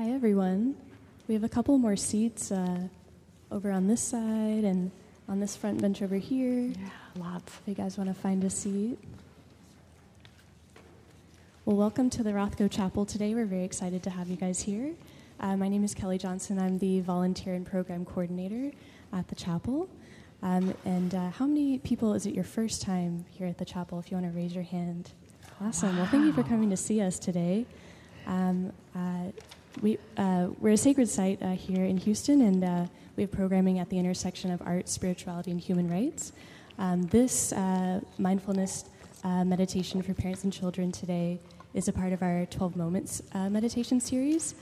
Hi, everyone. We have a couple more seats uh, over on this side and on this front bench over here. Yeah, lots. If you guys want to find a seat. Well, welcome to the Rothko Chapel today. We're very excited to have you guys here. Uh, my name is Kelly Johnson. I'm the volunteer and program coordinator at the chapel. Um, and uh, how many people is it your first time here at the chapel? If you want to raise your hand. Awesome. Wow. Well, thank you for coming to see us today. Um, uh, we, uh, we're a sacred site uh, here in Houston, and uh, we have programming at the intersection of art, spirituality, and human rights. Um, this uh, mindfulness uh, meditation for parents and children today is a part of our 12 Moments uh, meditation series.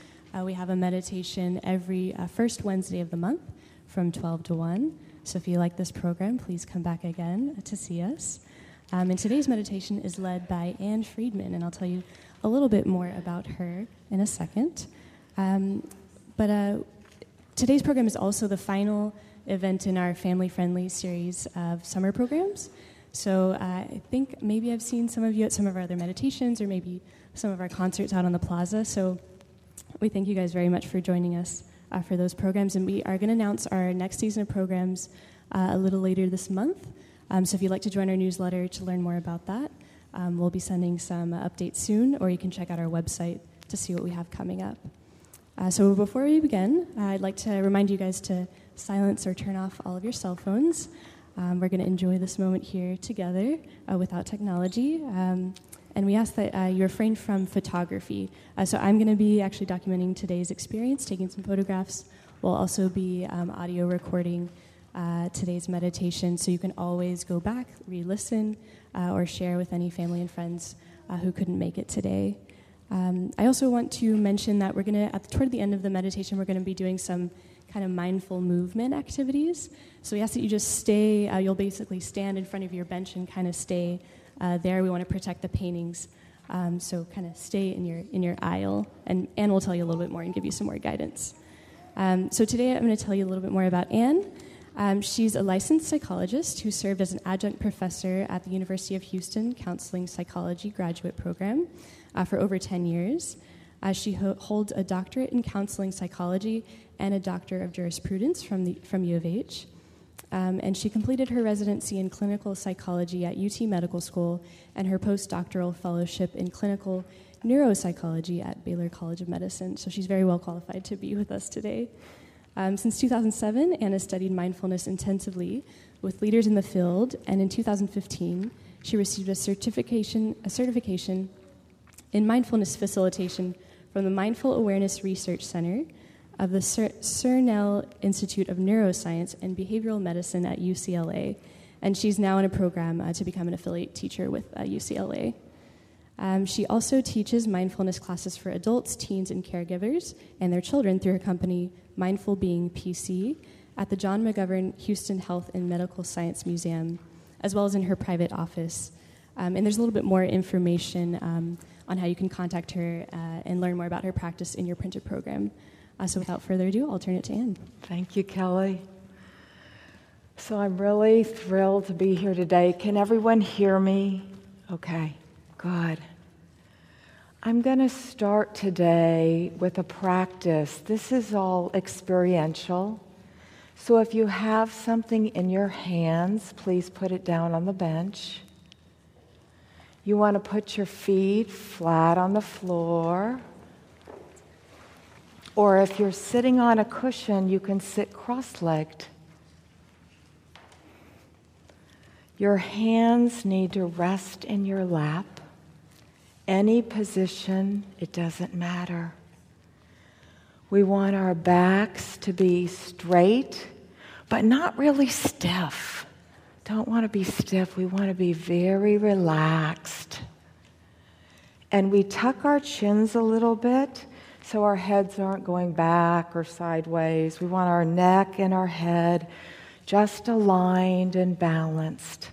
we have a meditation every first Wednesday of the month from 12 to 1. So if you like this program, please come back again to see us. Um, and today's meditation is led by Anne Friedman, and I'll tell you a little bit more about her in a second. Um, but uh, today's program is also the final event in our family friendly series of summer programs. So uh, I think maybe I've seen some of you at some of our other meditations or maybe some of our concerts out on the plaza. So we thank you guys very much for joining us uh, for those programs. And we are going to announce our next season of programs uh, a little later this month. Um, so if you'd like to join our newsletter to learn more about that, um, we'll be sending some updates soon, or you can check out our website to see what we have coming up. Uh, so before we begin, uh, I'd like to remind you guys to silence or turn off all of your cell phones. Um, we're going to enjoy this moment here together uh, without technology. Um, and we ask that uh, you refrain from photography. Uh, so I'm going to be actually documenting today's experience, taking some photographs. We'll also be um, audio recording uh, today's meditation, so you can always go back, re listen, or share with any family and friends who couldn't make it today. Um, I also want to mention that we're going to, toward the end of the meditation, we're going to be doing some kind of mindful movement activities. So we ask that you just stay, uh, you'll basically stand in front of your bench and kind of stay uh, there. We want to protect the paintings. Um, so kind of stay in your, in your aisle, and Anne will tell you a little bit more and give you some more guidance. Um, so today I'm going to tell you a little bit more about Anne. Um, she's a licensed psychologist who served as an adjunct professor at the University of Houston Counseling Psychology graduate program uh, for over 10 years. Uh, she ho- holds a doctorate in counseling psychology and a doctor of jurisprudence from, the, from U of H. Um, and she completed her residency in clinical psychology at UT Medical School and her postdoctoral fellowship in clinical neuropsychology at Baylor College of Medicine. So she's very well qualified to be with us today. Um, since 2007, Anna studied mindfulness intensively with leaders in the field, and in 2015, she received a certification, a certification in mindfulness facilitation from the Mindful Awareness Research Center of the Semel Institute of Neuroscience and Behavioral Medicine at UCLA. And she's now in a program uh, to become an affiliate teacher with uh, UCLA. Um, she also teaches mindfulness classes for adults, teens, and caregivers and their children through her company, Mindful Being PC, at the John McGovern Houston Health and Medical Science Museum, as well as in her private office. Um, and there's a little bit more information um, on how you can contact her uh, and learn more about her practice in your printed program. Uh, so without further ado, I'll turn it to Anne. Thank you, Kelly. So I'm really thrilled to be here today. Can everyone hear me? Okay, good. I'm going to start today with a practice. This is all experiential. So if you have something in your hands, please put it down on the bench. You want to put your feet flat on the floor. Or if you're sitting on a cushion, you can sit cross legged. Your hands need to rest in your lap. Any position, it doesn't matter. We want our backs to be straight, but not really stiff don't want to be stiff. We want to be very relaxed. And we tuck our chins a little bit so our heads aren't going back or sideways. We want our neck and our head just aligned and balanced.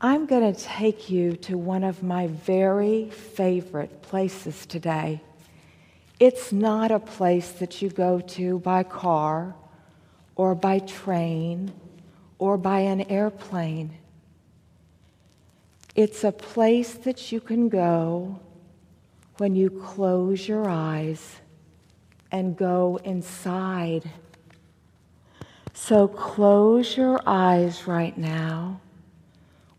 I'm going to take you to one of my very favorite places today. It's not a place that you go to by car or by train or by an airplane. It's a place that you can go when you close your eyes and go inside. So close your eyes right now.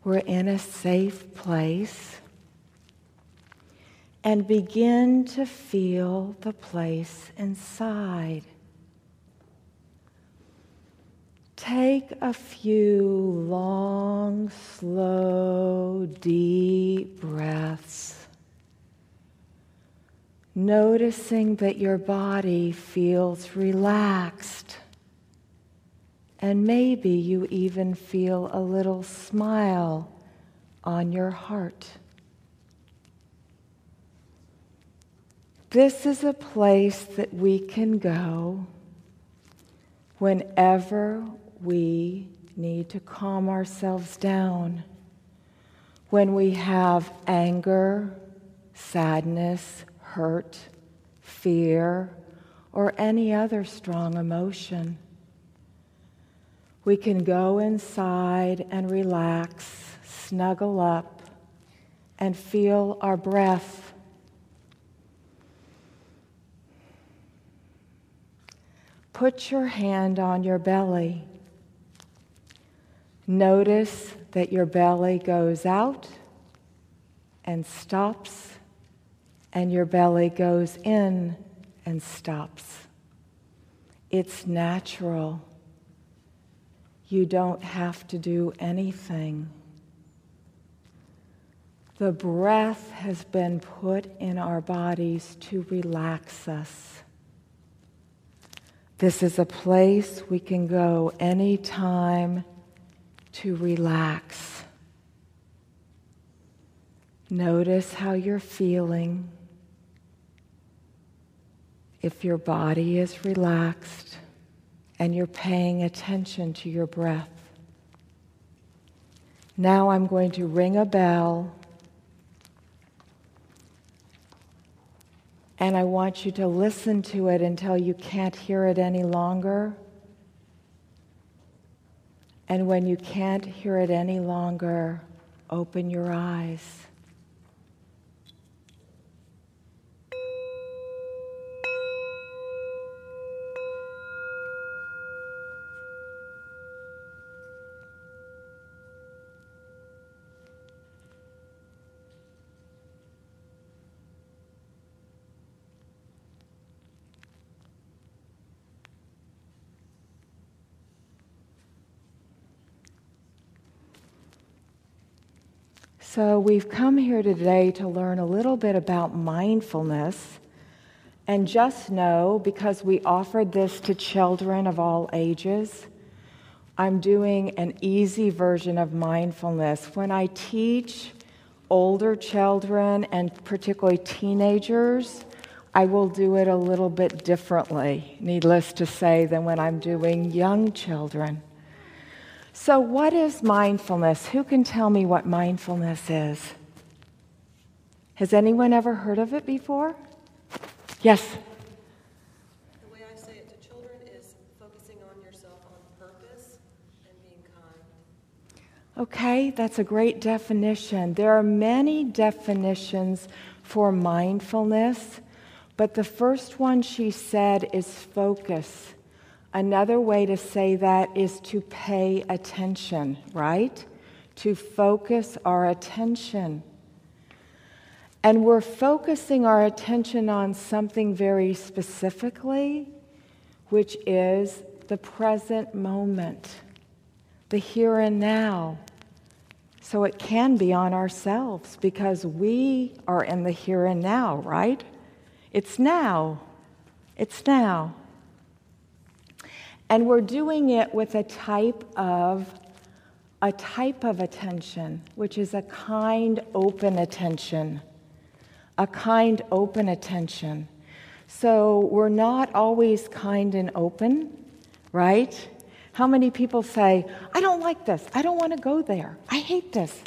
We're in a safe place. And begin to feel the place inside. Take a few long, slow, deep breaths, noticing that your body feels relaxed. And maybe you even feel a little smile on your heart. This is a place that we can go whenever we need to calm ourselves down. When we have anger, sadness, hurt, fear, or any other strong emotion, we can go inside and relax, snuggle up, and feel our breath. Put your hand on your belly Notice that your belly goes out and stops, and your belly goes in and stops. It's natural. You don't have to do anything. The breath has been put in our bodies to relax us. This is a place we can go anytime to relax. Notice how you're feeling. If your body is relaxed and you're paying attention to your breath. Now I'm going to ring a bell. And I want you to listen to it until you can't hear it any longer. And when you can't hear it any longer, open your eyes. So, we've come here today to learn a little bit about mindfulness. And just know, because we offered this to children of all ages, I'm doing an easy version of mindfulness. When I teach older children and particularly teenagers, I will do it a little bit differently, needless to say, than when I'm doing young children. So, what is mindfulness? Who can tell me what mindfulness is? Has anyone ever heard of it before? Yes. The way I say it to children is focusing on yourself on purpose and being kind. Okay, that's a great definition. There are many definitions for mindfulness, but the first one she said is focus. Another way to say that is to pay attention, right? To focus our attention. And we're focusing our attention on something very specifically, which is the present moment, the here and now. So it can be on ourselves because we are in the here and now, right? It's now. It's now. And we're doing it with a type of a type of attention, which is a kind, open attention. A kind, open attention. So we're not always kind and open, right? How many people say, I don't like this, I don't want to go there, I hate this?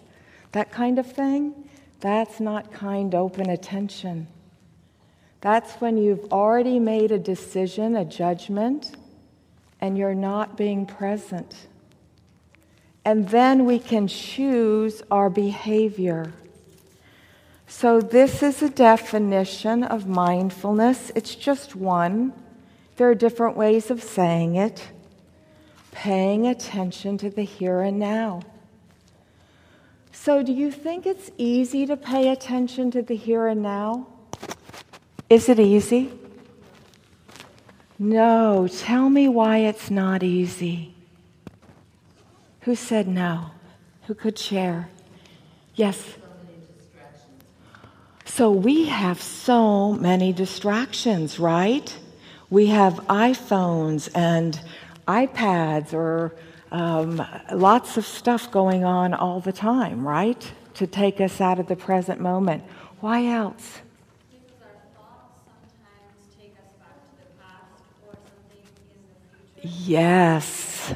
That kind of thing? That's not kind, open attention. That's when you've already made a decision, a judgment, and you're not being present. And then we can choose our behavior. So, this is a definition of mindfulness. It's just one. There are different ways of saying it. Paying attention to the here and now. So, do you think it's easy to pay attention to the here and now? Is it easy? No. Tell me why it's not easy. Who said no? Who could share? Yes. So we have so many distractions, right? We have iPhones and iPads or um, lots of stuff going on all the time, right? To take us out of the present moment. Why else? Yes.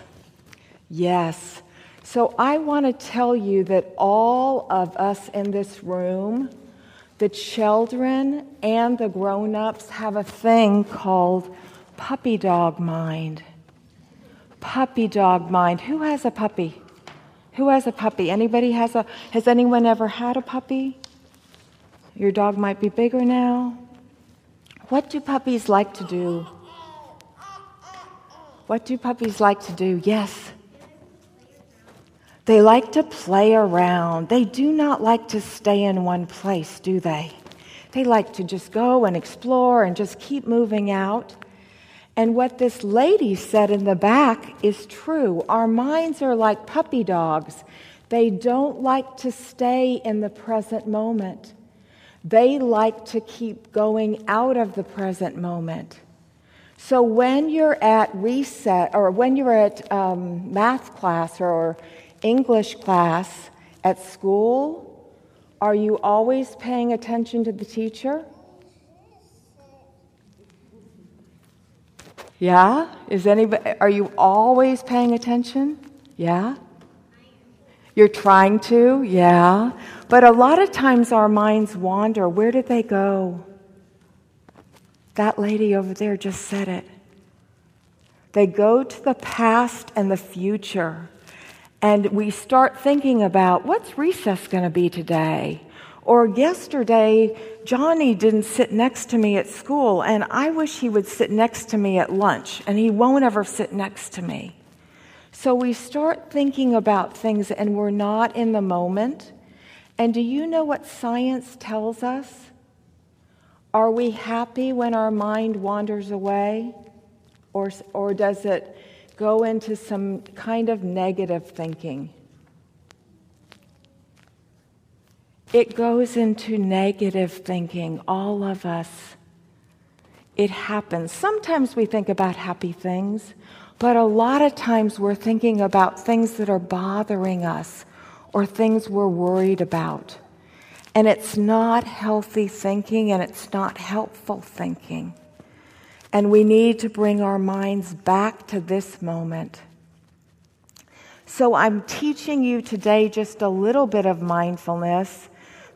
Yes. So I want to tell you that all of us in this room, the children and the grown ups, have a thing called puppy dog mind. Puppy dog mind. Who has a puppy? Who has a puppy? Anybody has a has anyone ever had a puppy? Your dog might be bigger now. What do puppies like to do? What do puppies like to do? Yes. They like to play around. They do not like to stay in one place, do they? They like to just go and explore and just keep moving out. And what this lady said in the back is true. Our minds are like puppy dogs. They don't like to stay in the present moment. They like to keep going out of the present moment. So when you're at reset, or when you're at um, math class or English class at school, are you always paying attention to the teacher? Yeah? Is anybody are you always paying attention? Yeah? You're trying to? Yeah. But a lot of times our minds wander. Where did they go? That lady over there just said it. They go to the past and the future. And we start thinking about what's recess going to be today? Or yesterday, Johnny didn't sit next to me at school, and I wish he would sit next to me at lunch, and he won't ever sit next to me. So we start thinking about things, and we're not in the moment. And do you know what science tells us? Are we happy when our mind wanders away? Or, or does it go into some kind of negative thinking? It goes into negative thinking, all of us. It happens. Sometimes we think about happy things, but a lot of times we're thinking about things that are bothering us or things we're worried about. And it's not healthy thinking and it's not helpful thinking. And we need to bring our minds back to this moment. So I'm teaching you today just a little bit of mindfulness.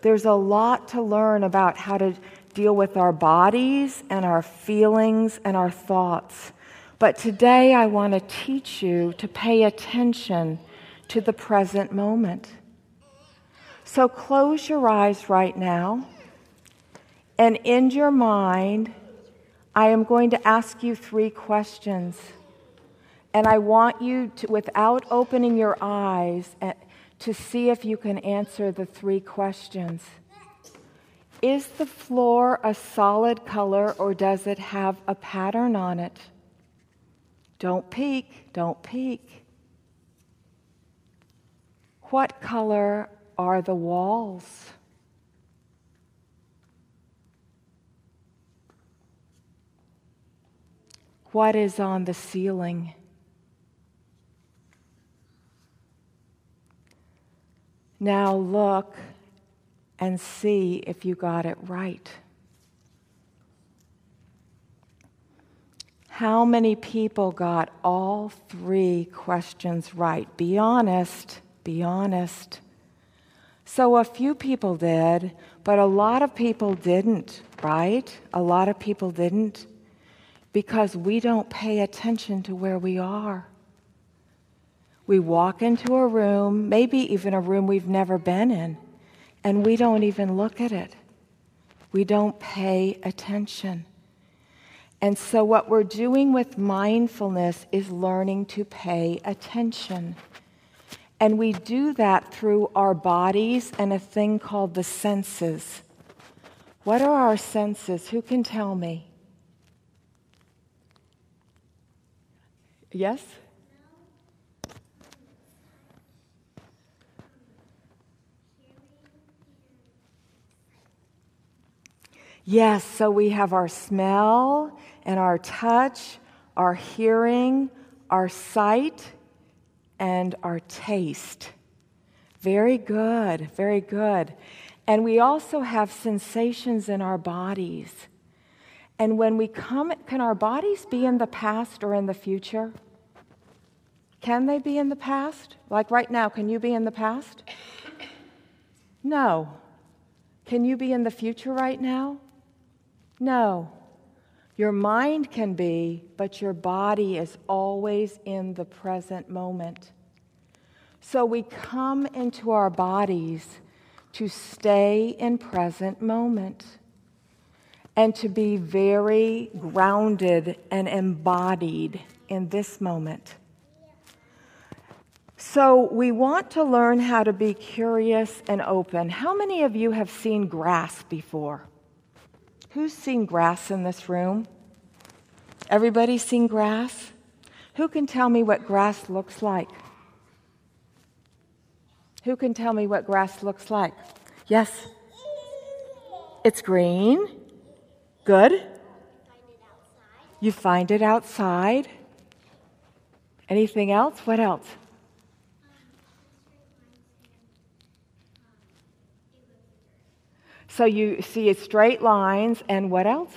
There's a lot to learn about how to deal with our bodies and our feelings and our thoughts. But today I want to teach you to pay attention to the present moment. So close your eyes right now, and in your mind, I am going to ask you three questions. And I want you to, without opening your eyes, eh, to see if you can answer the three questions. Is the floor a solid color or does it have a pattern on it? Don't peek, don't peek. What color are the walls. What is on the ceiling? Now look and see if you got it right. How many people got all three questions right? Be honest, be honest. So a few people did, but a lot of people didn't, right? A lot of people didn't because we don't pay attention to where we are. We walk into a room, maybe even a room we've never been in, and we don't even look at it. We don't pay attention. And so, what we're doing with mindfulness is learning to pay attention. And we do that through our bodies and a thing called the senses. What are our senses? Who can tell me? Yes? Yes, so we have our smell and our touch, our hearing, our sight, and our taste. Very good, very good. And we also have sensations in our bodies. And when we come, can our bodies be in the past or in the future? Can they be in the past? Like right now, can you be in the past? No. Can you be in the future right now? No. Your mind can be, but your body is always in the present moment. So we come into our bodies to stay in present moment and to be very grounded and embodied in this moment. So, we want to learn how to be curious and open. How many of you have seen grass before? Who's seen grass in this room? Everybody seen grass? Who can tell me what grass looks like? Who can tell me what grass looks like? Yes? It's green. Good. You find it outside. Anything else? What else? So you see straight lines, and what else?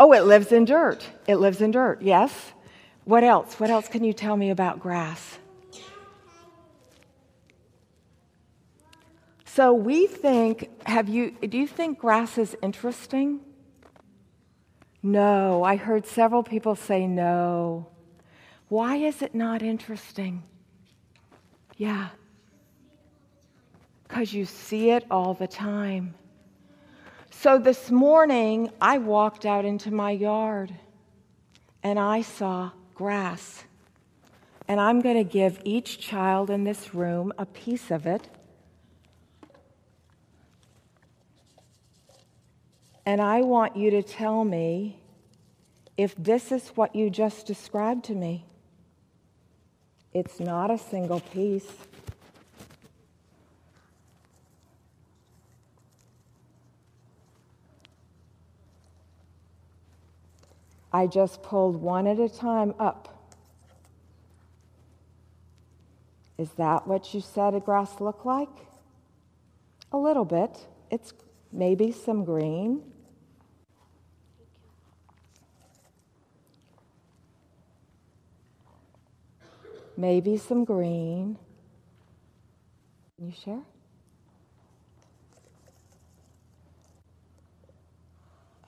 Oh, it lives in dirt. It lives in dirt, yes. What else? What else can you tell me about grass? So we think, have you, do you think grass is interesting? No. I heard several people say no. Why is it not interesting? Yeah because you see it all the time. So this morning, I walked out into my yard and I saw grass. And I'm going to give each child in this room a piece of it. And I want you to tell me if this is what you just described to me. It's not a single piece. I just pulled one at a time up. Is that what you said a grass looked like? A little bit. It's maybe some green. Maybe some green. Can you share?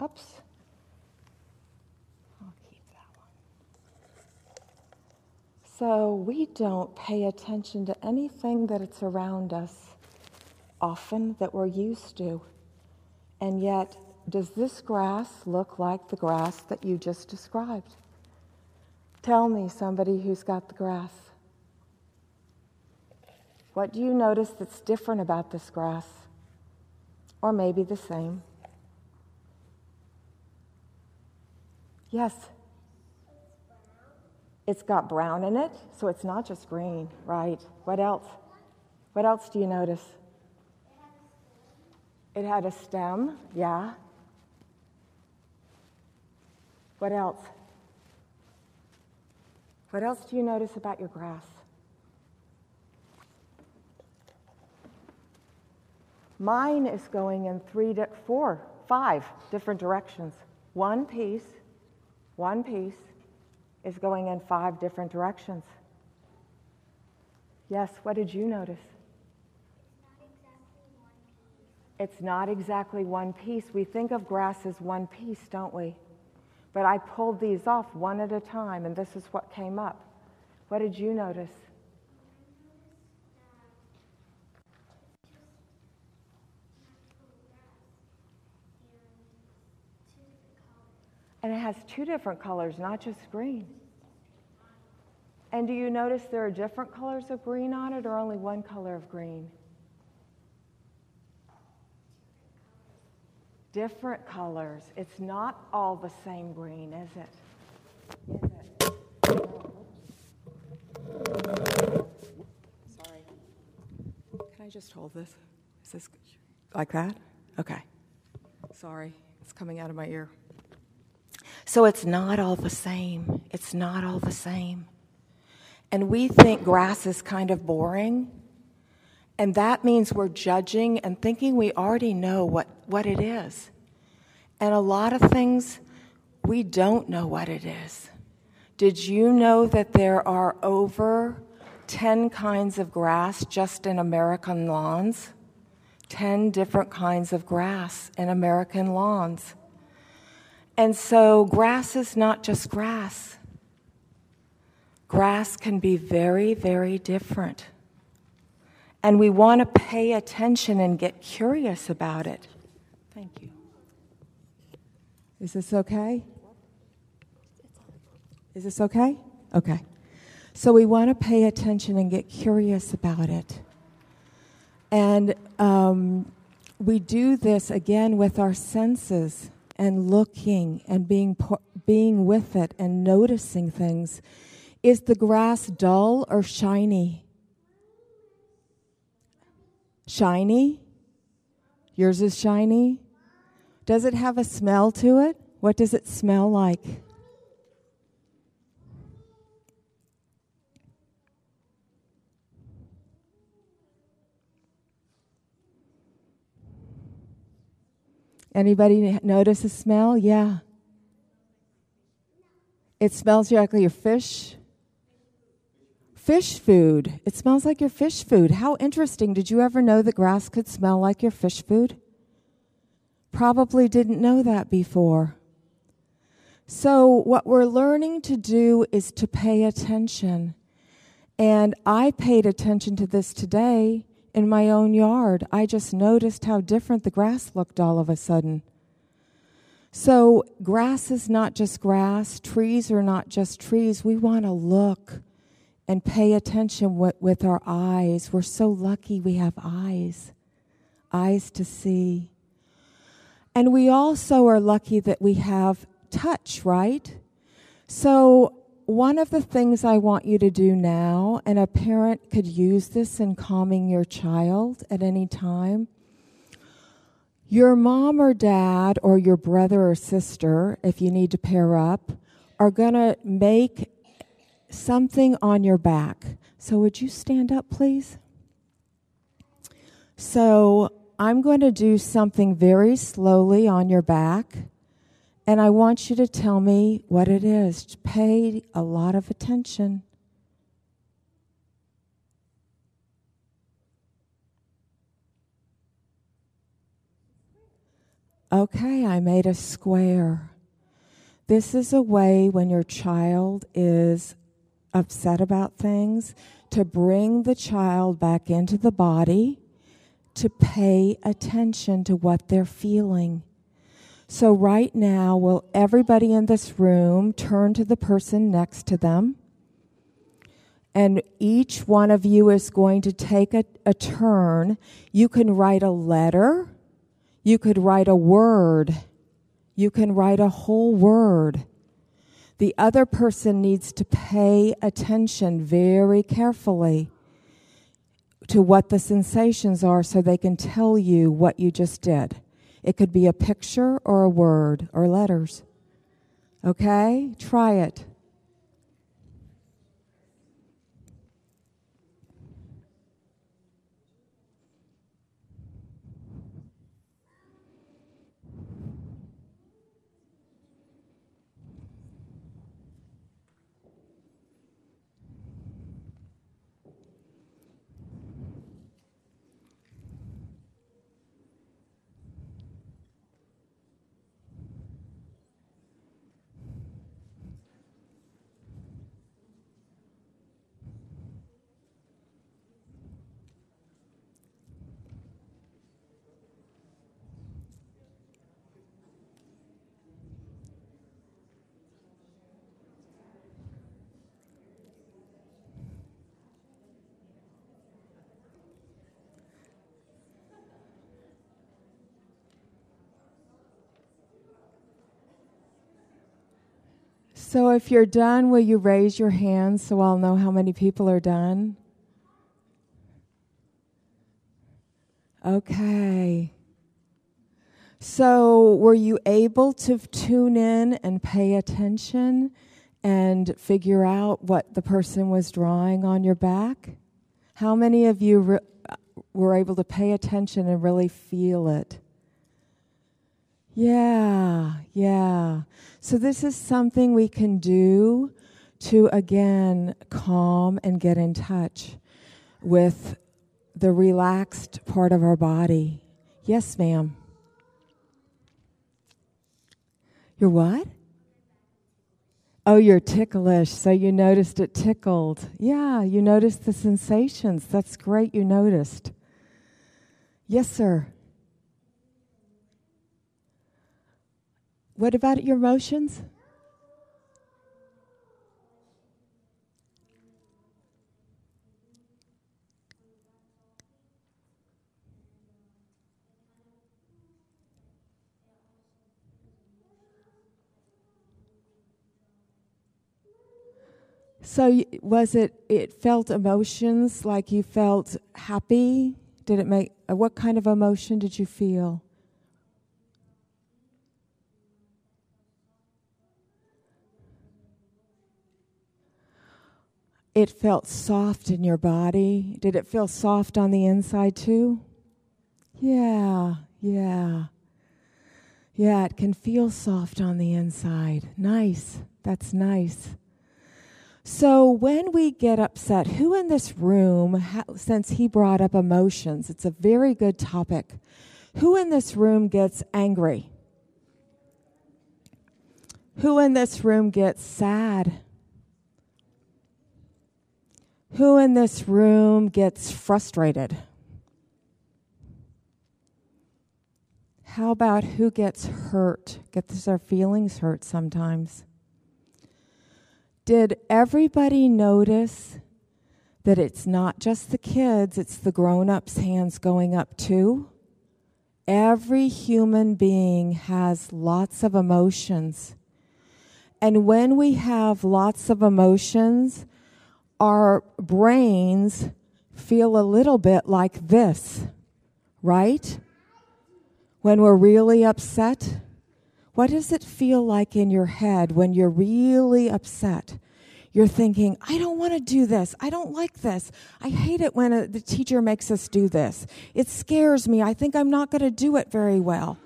Oops. So we don't pay attention to anything that it's around us often that we're used to. And yet, does this grass look like the grass that you just described? Tell me, somebody who's got the grass. What do you notice that's different about this grass? Or maybe the same? Yes. It's got brown in it, so it's not just green, right? What else? What else do you notice? It had a stem, yeah. What else? What else do you notice about your grass? Mine is going in three, four, five different directions. One piece, one piece, is going in five different directions. Yes, what did you notice? It's not exactly one piece. We think of grass as one piece, don't we? But I pulled these off one at a time, and this is what came up. What did you notice? And it has two different colors, not just green. And do you notice there are different colors of green on it or only one color of green? Different colors. It's not all the same green, is it? Is it? Sorry. Can I just hold this? Is this like that? Okay. Sorry, it's coming out of my ear. So it's not all the same. It's not all the same. And we think grass is kind of boring. And that means we're judging and thinking we already know what, what it is. And a lot of things, we don't know what it is. Did you know that there are over 10 kinds of grass just in American lawns? 10 different kinds of grass in American lawns. And so, grass is not just grass. Grass can be very, very different. And we want to pay attention and get curious about it. Thank you. Is this okay? Is this okay? Okay. So we want to pay attention and get curious about it. And um, we do this again with our senses and looking and being, being with it and noticing things. Is the grass dull or shiny? Shiny? Yours is shiny? Does it have a smell to it? What does it smell like? Anybody notice a smell? Yeah. It smells like your fish. Fish food. It smells like your fish food. How interesting. Did you ever know that grass could smell like your fish food? Probably didn't know that before. So, what we're learning to do is to pay attention. And I paid attention to this today in my own yard. I just noticed how different the grass looked all of a sudden. So, grass is not just grass, trees are not just trees. We want to look and pay attention with, with our eyes. We're so lucky we have eyes, eyes to see. And we also are lucky that we have touch, right? So, one of the things I want you to do now, and a parent could use this in calming your child at any time. Your mom or dad, or your brother or sister, if you need to pair up, are going to make something on your back. So, would you stand up, please? So, I'm going to do something very slowly on your back. And I want you to tell me what it is. Pay a lot of attention. Okay, I made a square. This is a way when your child is upset about things to bring the child back into the body, to pay attention to what they're feeling. So, right now, will everybody in this room turn to the person next to them? And each one of you is going to take a, a turn. You can write a letter, you could write a word, you can write a whole word. The other person needs to pay attention very carefully to what the sensations are so they can tell you what you just did. It could be a picture or a word or letters. Okay? Try it. So if you're done, will you raise your hands so I'll know how many people are done? Okay. So, were you able to tune in and pay attention and figure out what the person was drawing on your back? How many of you re- uh, were able to pay attention and really feel it? Yeah, yeah. So, this is something we can do to again calm and get in touch with the relaxed part of our body. Yes, ma'am. You're what? Oh, you're ticklish. So you noticed it tickled. Yeah, you noticed the sensations. That's great, you noticed. Yes, sir. What about your emotions? So was it? It felt emotions like you felt happy. Did it make? What kind of emotion did you feel? It felt soft in your body. Did it feel soft on the inside too? Yeah, yeah. Yeah, it can feel soft on the inside. Nice. That's nice. So, when we get upset, who in this room, since he brought up emotions, it's a very good topic, who in this room gets angry? Who in this room gets sad? Who in this room gets frustrated? How about who gets hurt? Gets their feelings hurt sometimes? Did everybody notice that it's not just the kids, it's the grown ups' hands going up too? Every human being has lots of emotions. And when we have lots of emotions, our brains feel a little bit like this, right? When we're really upset, what does it feel like in your head when you're really upset? You're thinking, I don't want to do this. I don't like this. I hate it when a, the teacher makes us do this. It scares me. I think I'm not going to do it very well.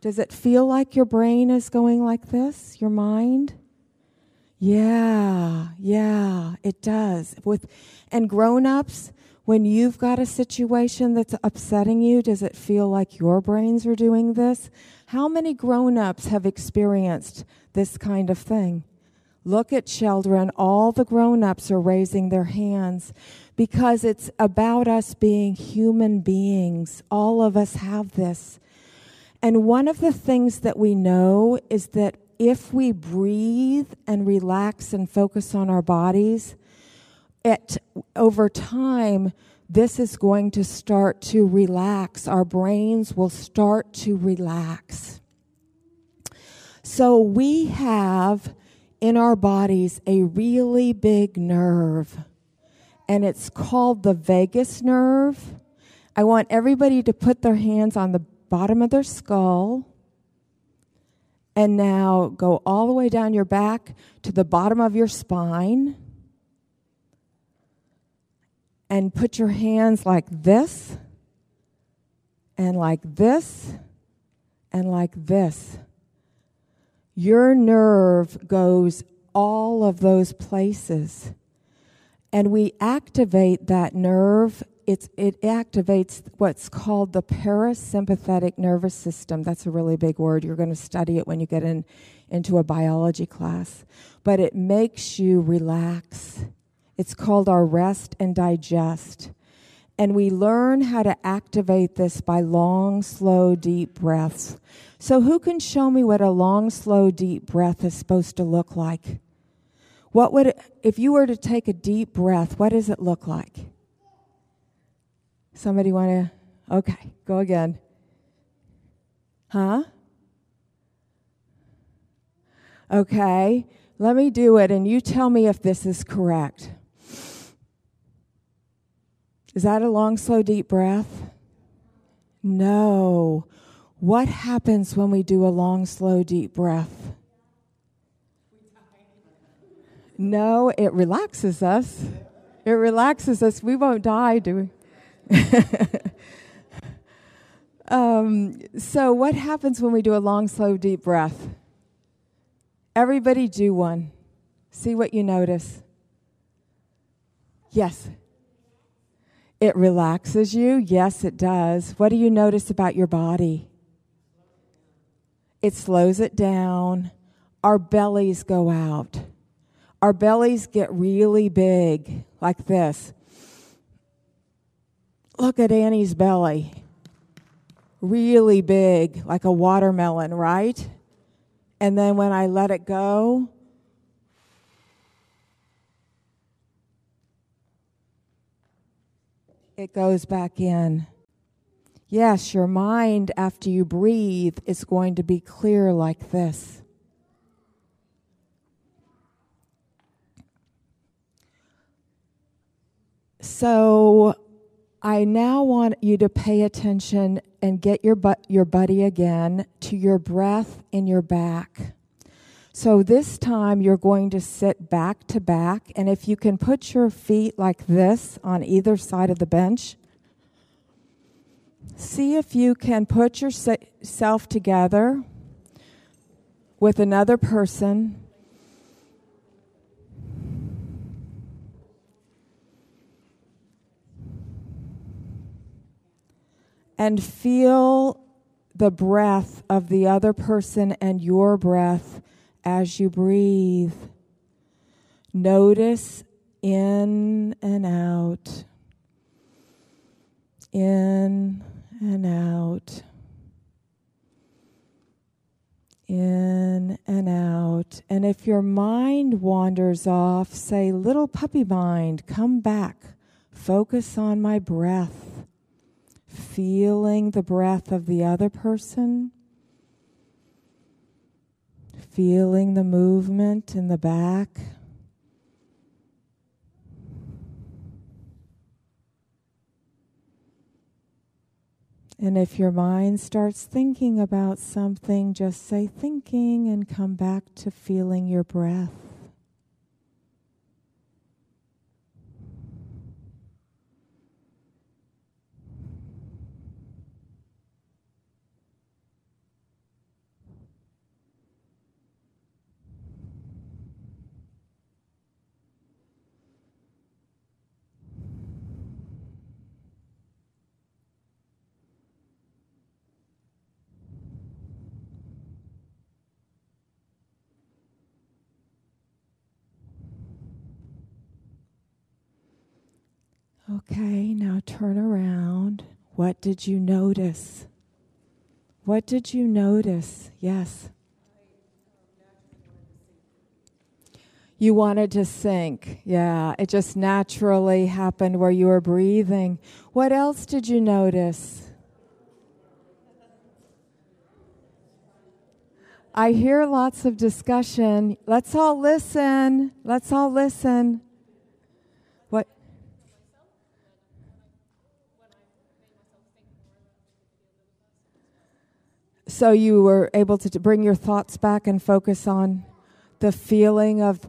Does it feel like your brain is going like this? Your mind? Yeah, yeah, it does. With and grown-ups, when you've got a situation that's upsetting you, does it feel like your brains are doing this? How many grown ups have experienced this kind of thing? Look at children. All the grown ups are raising their hands because it's about us being human beings. All of us have this. And one of the things that we know is that if we breathe and relax and focus on our bodies, it, over time, this is going to start to relax. Our brains will start to relax. So we have in our bodies a really big nerve, and it's called the vagus nerve. I want everybody to put their hands on the bottom of their skull. And now go all the way down your back to the bottom of your spine and put your hands like this, and like this, and like this. Your nerve goes all of those places. And we activate that nerve. It's, it activates what's called the parasympathetic nervous system. That's a really big word. You're going to study it when you get in, into a biology class. But it makes you relax it's called our rest and digest. And we learn how to activate this by long, slow, deep breaths. So, who can show me what a long, slow, deep breath is supposed to look like? What would, it, if you were to take a deep breath, what does it look like? Somebody want to? Okay, go again. Huh? Okay, Let me do it, and you tell me if this is correct. Is that a long, slow, deep breath? No. What happens when we do a long, slow, deep breath? No, it relaxes us. It relaxes us. We won't die, do we? um, so, what happens when we do a long, slow, deep breath? Everybody do one. See what you notice. Yes. It relaxes you. Yes, it does. What do you notice about your body? It slows it down. Our bellies go out. Our bellies get really big, like this. Look at Annie's belly. Really big, like a watermelon, right? And then when I let it go, it goes back in. Yes, your mind, after you breathe, is going to be clear like this. So, I now want you to pay attention and get your, bu- your buddy again to your breath in your back. So this time you're going to sit back to back, and if you can put your feet like this on either side of the bench, see if you can put yourself together with another person. And feel the breath of the other person and your breath as you breathe. Notice in and out, in and out, in and out. And if your mind wanders off, say, Little puppy mind, come back. Focus on my breath, feeling the breath of the other person feeling the movement in the back. And if your mind starts thinking about something, just say thinking and come back to feeling your breath. Okay, now turn around. What did you notice? What did you notice? Yes. You wanted to sink. Yeah, it just naturally happened where you were breathing. What else did you notice? I hear lots of discussion. Let's all listen. Let's all listen. So you were able to bring your thoughts back and focus on the feeling of.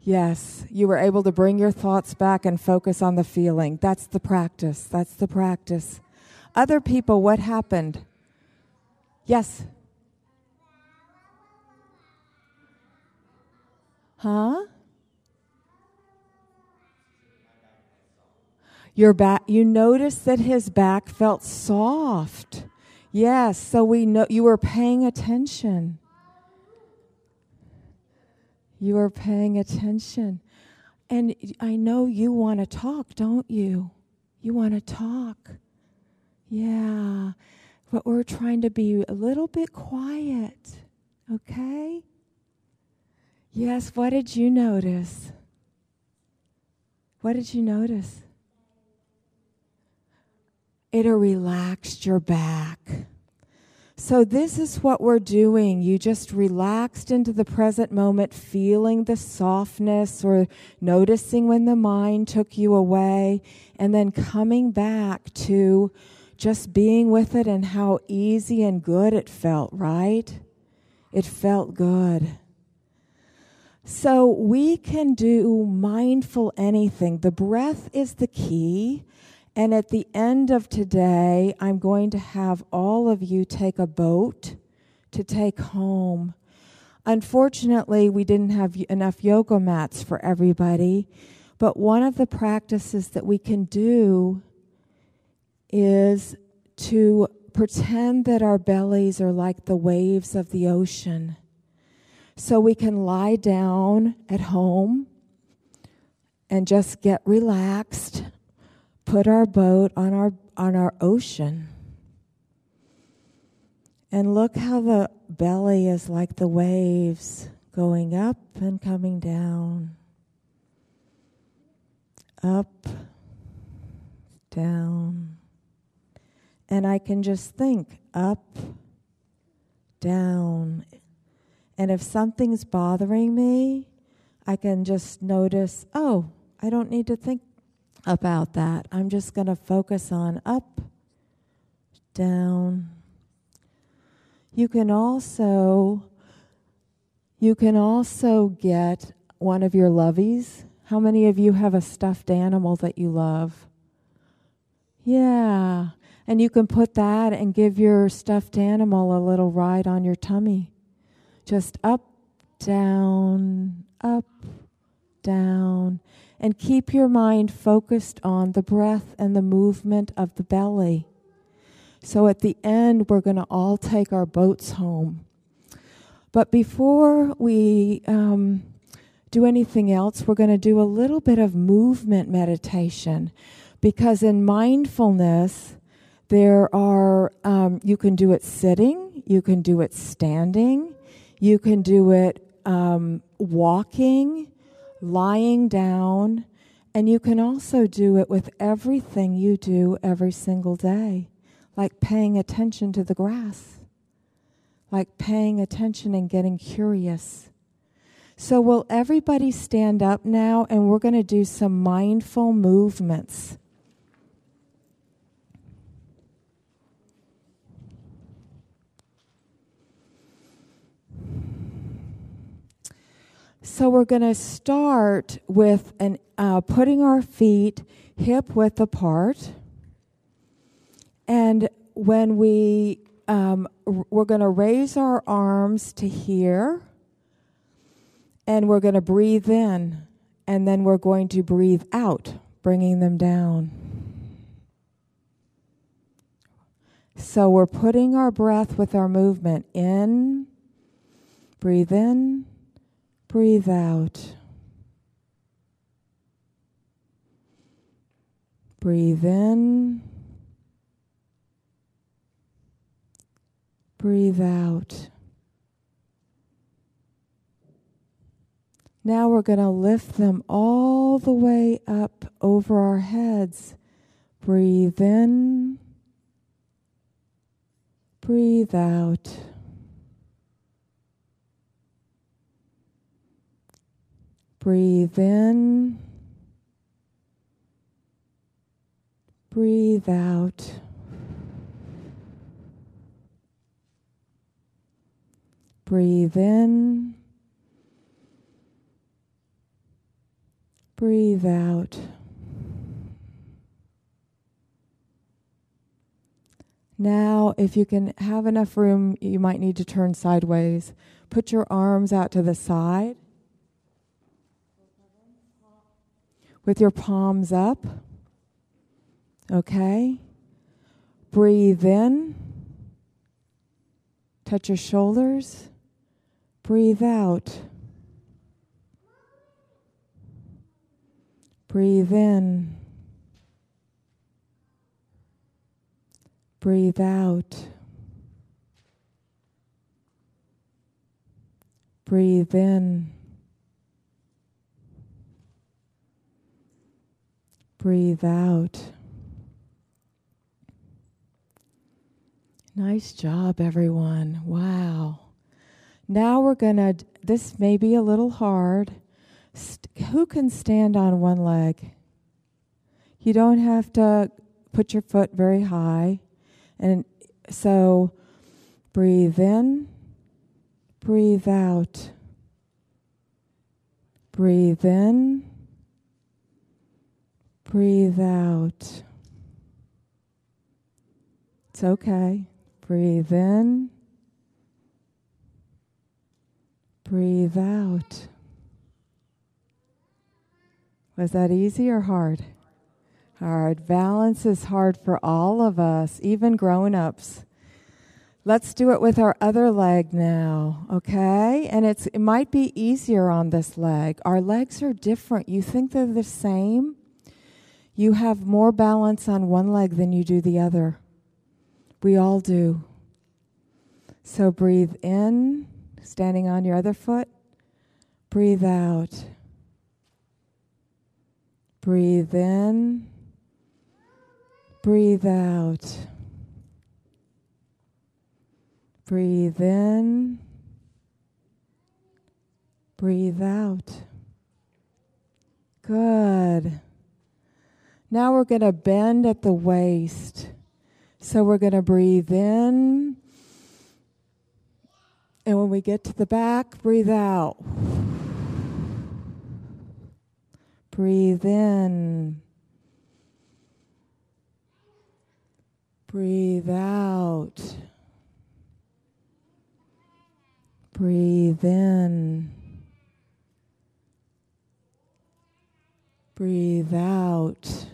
Yes, you were able to bring your thoughts back and focus on the feeling. That's the practice. That's the practice. Other people, what happened? Yes. Huh? Your back, you noticed that his back felt soft. Yes, so we know you were paying attention. You are paying attention. And I know you want to talk, don't you? You want to talk. Yeah. But we're trying to be a little bit quiet. Okay? Yes, what did you notice? What did you notice? It relaxed your back. So, this is what we're doing. You just relaxed into the present moment, feeling the softness or noticing when the mind took you away, and then coming back to just being with it and how easy and good it felt, right? It felt good. So, we can do mindful anything. The breath is the key. And at the end of today, I'm going to have all of you take a boat to take home. Unfortunately, we didn't have enough yoga mats for everybody, but one of the practices that we can do is to pretend that our bellies are like the waves of the ocean. So we can lie down at home and just get relaxed put our boat on our on our ocean. And look how the belly is like the waves going up and coming down. Up, down. And I can just think up, down. And if something's bothering me, I can just notice, oh, I don't need to think about that. I'm just going to focus on up, down. You can also you can also get one of your lovies. How many of you have a stuffed animal that you love? Yeah. And you can put that and give your stuffed animal a little ride on your tummy. Just up, down, up, down and keep your mind focused on the breath and the movement of the belly. So at the end, we're going to all take our boats home. But before we um, do anything else, we're going to do a little bit of movement meditation because in mindfulness, there are, um, you can do it sitting, you can do it standing, you can do it um, walking lying down, and you can also do it with everything you do every single day, like paying attention to the grass, like paying attention and getting curious. So, will everybody stand up now and we're going to do some mindful movements? So we're going to start with an, uh, putting our feet hip width apart. And when we, um, we're going to raise our arms to here. And we're going to breathe in. And then we're going to breathe out, bringing them down. So we're putting our breath with our movement in, breathe in Breathe out. Breathe in. Breathe out. Now we're going to lift them all the way up over our heads. Breathe in. Breathe out. Breathe in. Breathe out. Breathe in. Breathe out. Now, if you can have enough room, you might need to turn sideways. Put your arms out to the side. With your palms up. Okay? Breathe in. Touch your shoulders. Breathe out. Breathe in. Breathe out. Breathe in. Breathe out. Nice job, everyone. Wow. Now we're going to, this may be a little hard. St- who can stand on one leg? You don't have to put your foot very high. And so breathe in, breathe out. Breathe in, breathe out. It's okay. Breathe in, breathe out. Was that easy or hard? Hard. Balance is hard for all of us, even grown ups. Let's do it with our other leg now, okay? And it's it might be easier on this leg. Our legs are different. You think they're the same? You have more balance on one leg than you do the other. We all do. So breathe in, standing on your other foot. Breathe out. Breathe in. Breathe out. Breathe in. Breathe out. Good. Now we're going to bend at the waist. So we're going to breathe in. And when we get to the back, breathe out. Breathe in. Breathe out. Breathe in. Breathe out.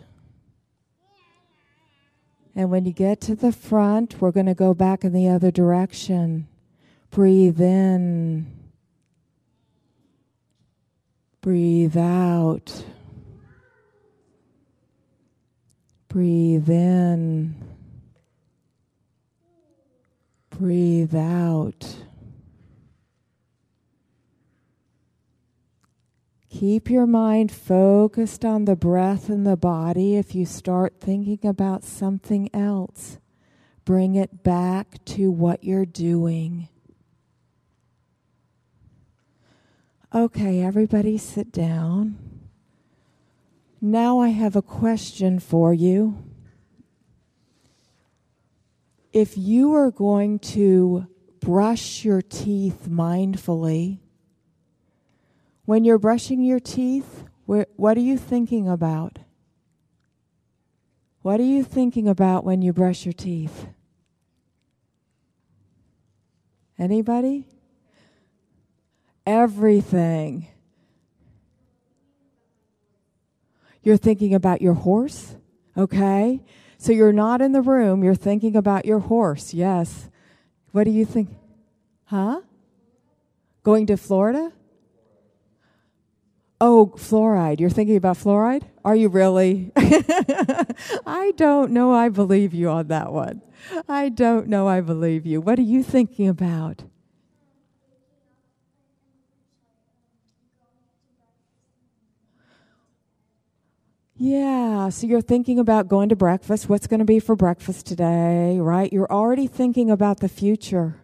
And when you get to the front, we're going to go back in the other direction. Breathe in. Breathe out. Breathe in. Breathe out. Keep your mind focused on the breath and the body. If you start thinking about something else, bring it back to what you're doing. Okay, everybody sit down. Now I have a question for you. If you are going to brush your teeth mindfully, when you're brushing your teeth, what are you thinking about? What are you thinking about when you brush your teeth? Anybody? Everything. You're thinking about your horse? Okay. So you're not in the room, you're thinking about your horse. Yes. What do you think? Huh? Going to Florida? Oh, fluoride. You're thinking about fluoride? Are you really? I don't know. I believe you on that one. I don't know. I believe you. What are you thinking about? Yeah, so you're thinking about going to breakfast. What's going to be for breakfast today, right? You're already thinking about the future,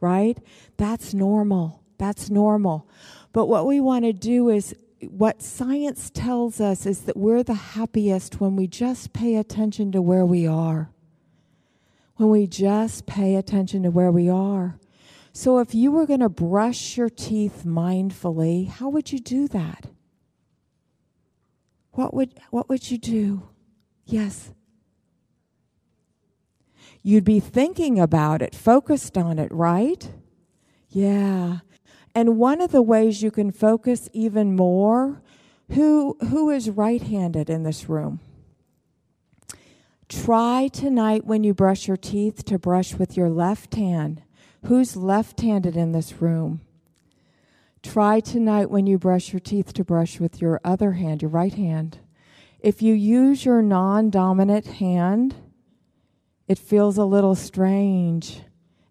right? That's normal. That's normal. But what we want to do is what science tells us is that we're the happiest when we just pay attention to where we are. When we just pay attention to where we are. So if you were going to brush your teeth mindfully, how would you do that? What would what would you do? Yes. You'd be thinking about it, focused on it, right? Yeah. And one of the ways you can focus even more, who, who is right handed in this room? Try tonight when you brush your teeth to brush with your left hand. Who's left handed in this room? Try tonight when you brush your teeth to brush with your other hand, your right hand. If you use your non dominant hand, it feels a little strange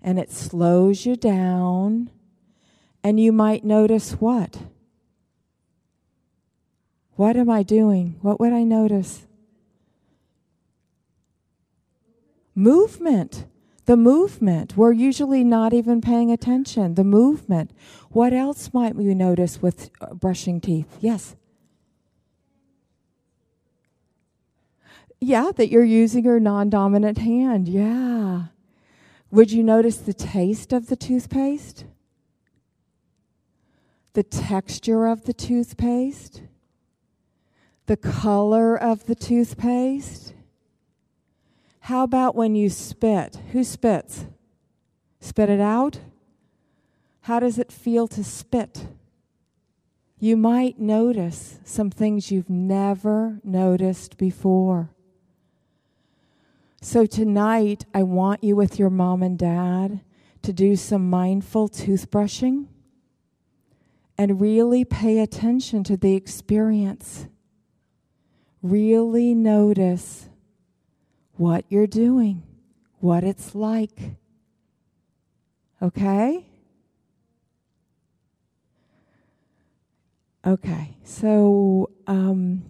and it slows you down and you might notice what? What am I doing? What would I notice? Movement. The movement. We're usually not even paying attention. The movement. What else might we notice with uh, brushing teeth? Yes. Yeah, that you're using your non dominant hand. Yeah. Would you notice the taste of the toothpaste? The texture of the toothpaste? The color of the toothpaste? How about when you spit? Who spits? Spit it out? How does it feel to spit? You might notice some things you've never noticed before. So, tonight, I want you with your mom and dad to do some mindful toothbrushing and really pay attention to the experience. Really notice what you're doing, what it's like. Okay? Okay, so um,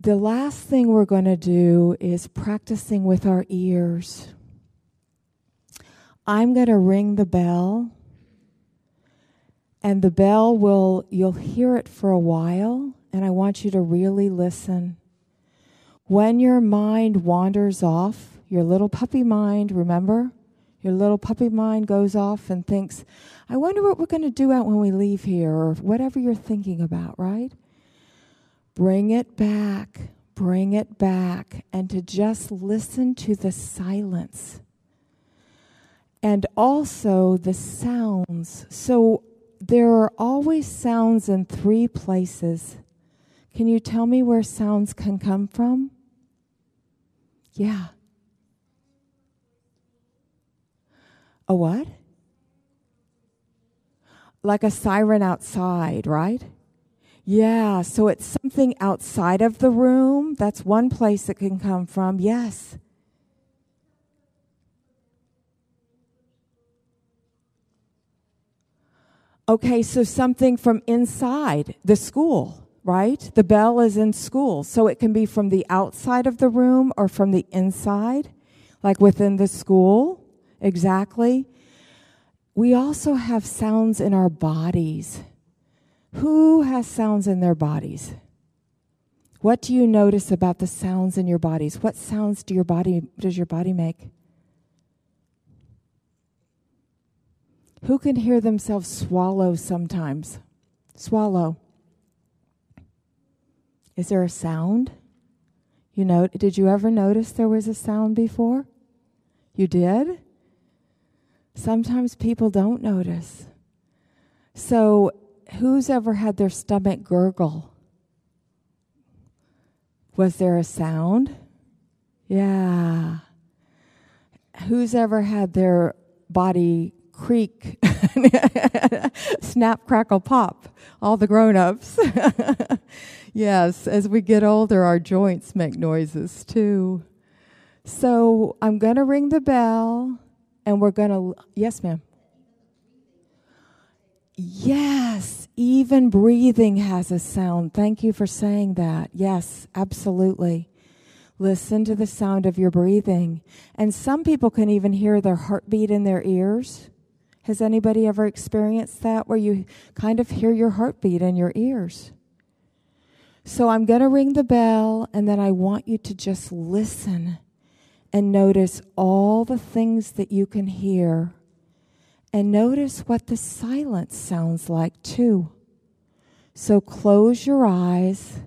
the last thing we're going to do is practicing with our ears. I'm going to ring the bell, and the bell will, you'll hear it for a while, and I want you to really listen. When your mind wanders off, your little puppy mind, remember? Your little puppy mind goes off and thinks, I wonder what we're going to do out when we leave here, or whatever you're thinking about, right? Bring it back, bring it back, and to just listen to the silence. And also the sounds. So there are always sounds in three places. Can you tell me where sounds can come from? Yeah. A what? Like a siren outside, right? Yeah, so it's something outside of the room. That's one place it can come from. Yes. Okay, so something from inside the school, right? The bell is in school. So it can be from the outside of the room or from the inside, like within the school. Exactly. We also have sounds in our bodies. Who has sounds in their bodies? What do you notice about the sounds in your bodies? What sounds do your body does your body make? Who can hear themselves swallow sometimes? Swallow. Is there a sound? You know, did you ever notice there was a sound before? You did? Sometimes people don't notice. So who's ever had their stomach gurgle? Was there a sound? Yeah. Who's ever had their body creak, snap, crackle, pop? All the grown ups. yes, as we get older, our joints make noises too. So I'm going to ring the bell and we're going to, yes, ma'am. Yes, even breathing has a sound. Thank you for saying that. Yes, absolutely. Listen to the sound of your breathing. And some people can even hear their heartbeat in their ears. Has anybody ever experienced that where you kind of hear your heartbeat in your ears? So I'm going to ring the bell and then I want you to just listen and notice all the things that you can hear and notice what the silence sounds like, too. So close your eyes.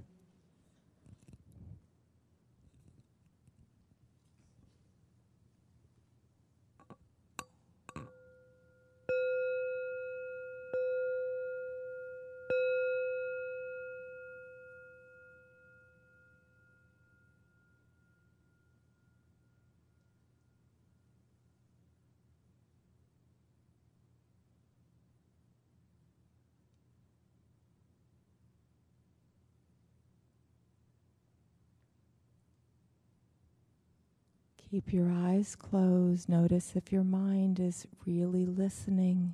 Keep your eyes closed. Notice if your mind is really listening.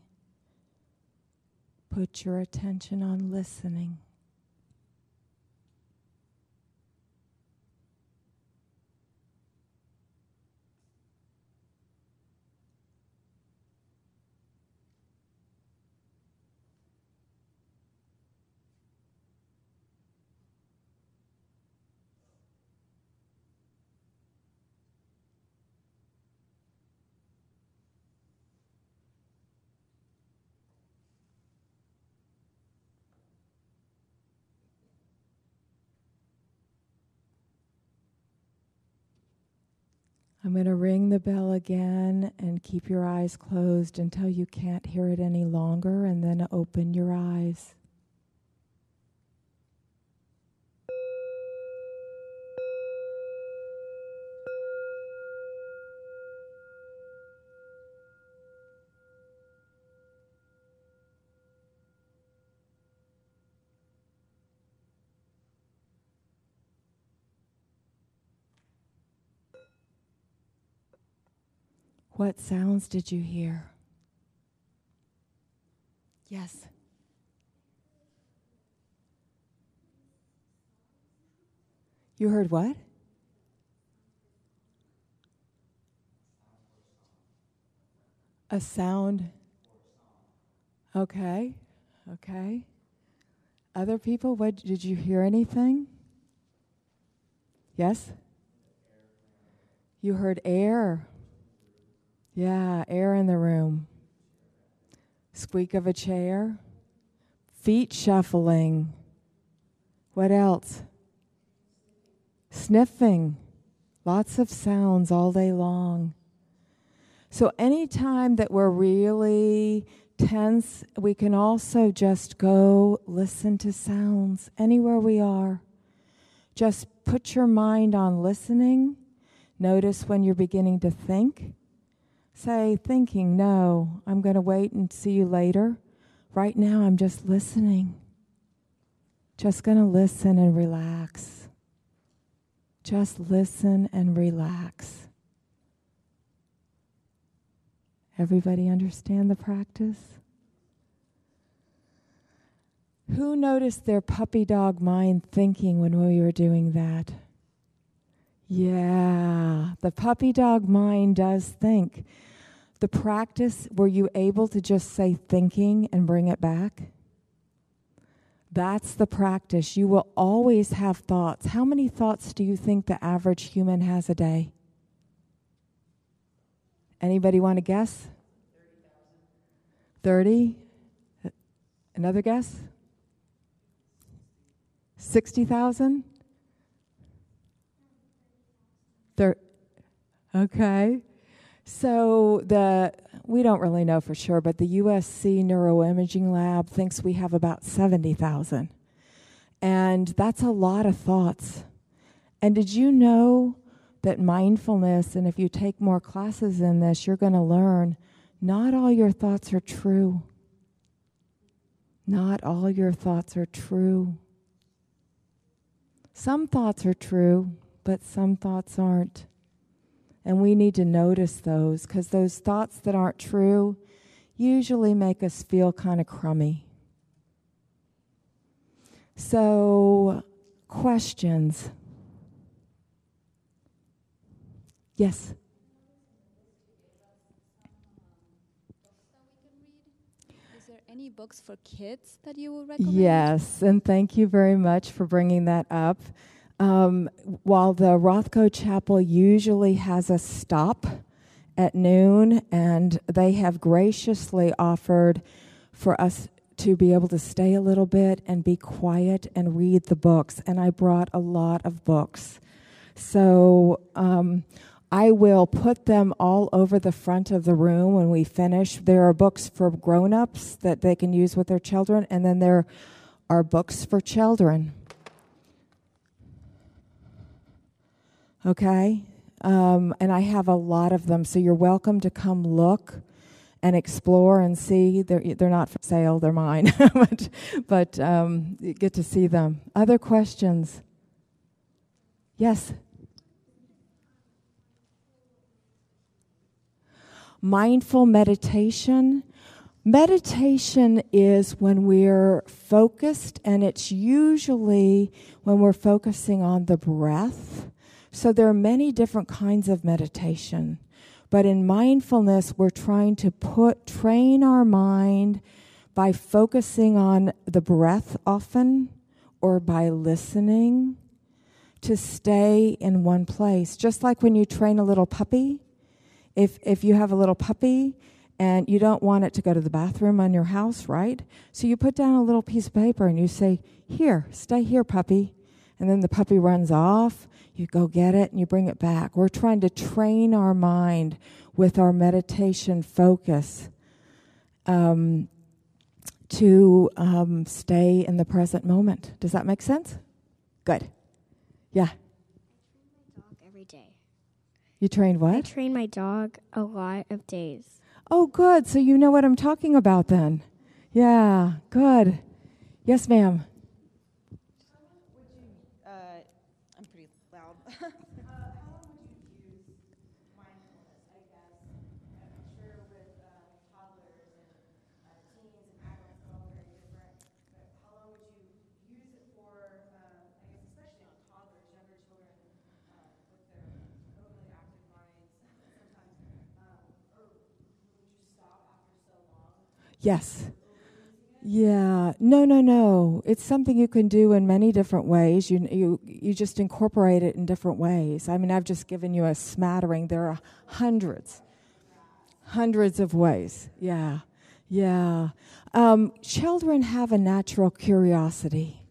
Put your attention on listening. I'm going to ring the bell again and keep your eyes closed until you can't hear it any longer, and then open your eyes. What sounds did you hear? Yes. You heard what? A sound. Okay. Okay. Other people, what did you hear anything? Yes? You heard air. Yeah, air in the room. Squeak of a chair. Feet shuffling. What else? Sniffing. Lots of sounds all day long. So, anytime that we're really tense, we can also just go listen to sounds anywhere we are. Just put your mind on listening. Notice when you're beginning to think say, thinking, no, I'm going to wait and see you later. Right now, I'm just listening. Just going to listen and relax. Just listen and relax. Everybody understand the practice? Who noticed their puppy dog mind thinking when we were doing that? Yeah, the puppy dog mind does think. The practice, were you able to just say thinking and bring it back? That's the practice. You will always have thoughts. How many thoughts do you think the average human has a day? Anybody want to guess? 30? Another guess? 60,000? Thir- okay. So the we don't really know for sure, but the USC Neuroimaging Lab thinks we have about 70,000. And that's a lot of thoughts. And did you know that mindfulness, and if you take more classes in this, you're going to learn not all your thoughts are true. Not all your thoughts are true. Some thoughts are true, but some thoughts aren't. And we need to notice those because those thoughts that aren't true usually make us feel kind of crummy. So, questions? Yes. Any books for kids that you would recommend? Yes, and thank you very much for bringing that up. Um, while the Rothko Chapel usually has a stop at noon, and they have graciously offered for us to be able to stay a little bit and be quiet and read the books. And I brought a lot of books. So um, I will put them all over the front of the room when we finish. There are books for grown ups that they can use with their children, and then there are books for children. Okay? Um, and I have a lot of them, so you're welcome to come look and explore and see. They're, they're not for sale, they're mine, but, but um, you get to see them. Other questions? Yes? Mindful meditation. Meditation is when we're focused, and it's usually when we're focusing on the breath so there are many different kinds of meditation. But in mindfulness, we're trying to put train our mind by focusing on the breath often or by listening to stay in one place. Just like when you train a little puppy, if if you have a little puppy and you don't want it to go to the bathroom on your house, right? So you put down a little piece of paper and you say, "Here, stay here, puppy." and then the puppy runs off, you go get it and you bring it back. We're trying to train our mind with our meditation focus um, to um, stay in the present moment. Does that make sense? Good. Yeah. every day. You train what? I train my dog a lot of days. Oh, good. So you know what I'm talking about then. Yeah, good. Yes, ma'am. Yes. Yeah. No, no, no. It's something you can do in many different ways. You you you just incorporate it in different ways. I mean, I've just given you a smattering. There are hundreds, hundreds of ways. Yeah. Yeah. Um, children have a natural curiosity,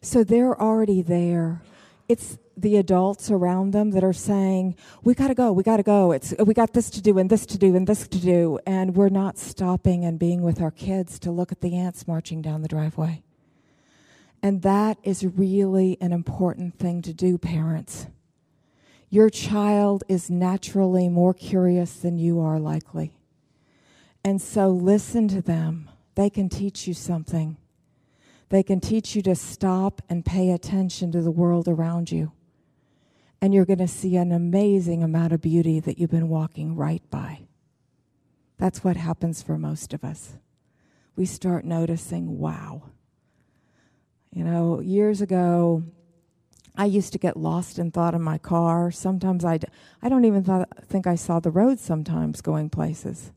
so they're already there. It's the adults around them that are saying, "We got to go. We got to go. It's we got this to do and this to do and this to do," and we're not stopping and being with our kids to look at the ants marching down the driveway. And that is really an important thing to do, parents. Your child is naturally more curious than you are likely. And so listen to them. They can teach you something. They can teach you to stop and pay attention to the world around you. And you're going to see an amazing amount of beauty that you've been walking right by. That's what happens for most of us. We start noticing, wow. You know, years ago, I used to get lost in thought in my car. Sometimes I, I don't even thought, think I saw the road sometimes going places.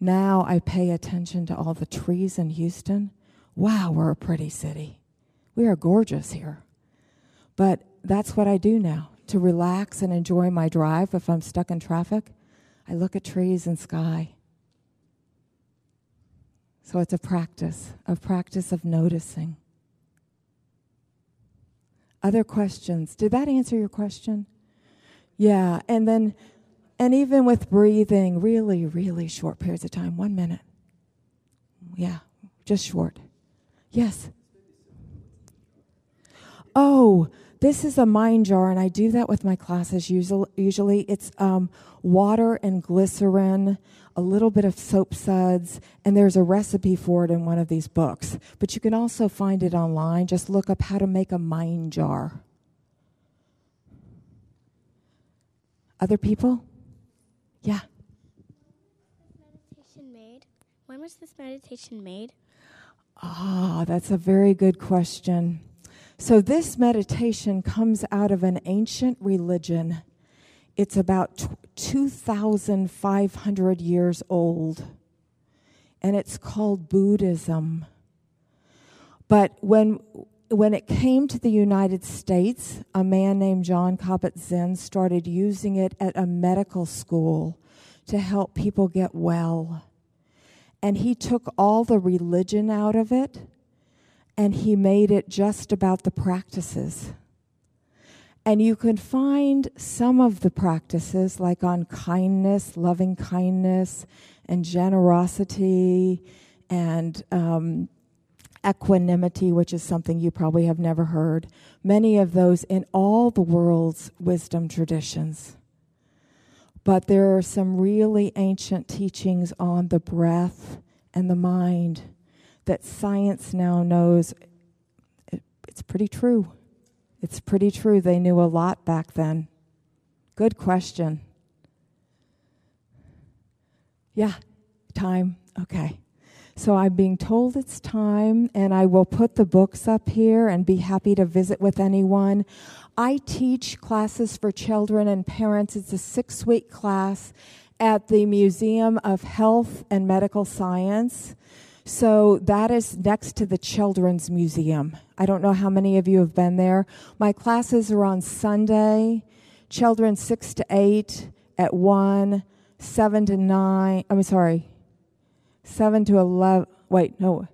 Now I pay attention to all the trees in Houston. Wow, we're a pretty city. We are gorgeous here. But that's what I do now. To relax and enjoy my drive if I'm stuck in traffic, I look at trees and sky. So it's a practice, a practice of noticing. Other questions? Did that answer your question? Yeah, and then, and even with breathing, really, really short periods of time, one minute. Yeah, just short. Yes. Oh, this is a mind jar, and I do that with my classes. Usually, usually it's um, water and glycerin, a little bit of soap suds, and there's a recipe for it in one of these books. But you can also find it online. Just look up how to make a mind jar. Other people? Yeah. Meditation made. When was this meditation made? Ah, that's a very good question. So, this meditation comes out of an ancient religion. It's about 2,500 years old, and it's called Buddhism. But when, when it came to the United States, a man named Jon Kabat-Zinn started using it at a medical school to help people get well. And he took all the religion out of it and he made it just about the practices. And you can find some of the practices, like on kindness, loving kindness, and generosity, and um, equanimity, which is something you probably have never heard. Many of those in all the world's wisdom traditions. But there are some really ancient teachings on the breath and the mind that science now knows it, it's pretty true. It's pretty true. They knew a lot back then. Good question. Yeah, time. Okay. So I'm being told it's time, and I will put the books up here and be happy to visit with anyone. I teach classes for children and parents. It's a six week class at the Museum of Health and Medical Science. So that is next to the Children's Museum. I don't know how many of you have been there. My classes are on Sunday, children 6 to 8 at 1, 7 to 9. I'm sorry, 7 to 11. Wait, no.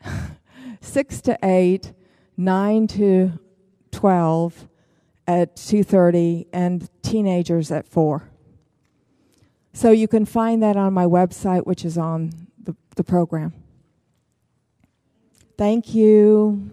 6 to 8, 9 to 12 at 2:30 and teenagers at 4. So you can find that on my website which is on the, the program. Thank you.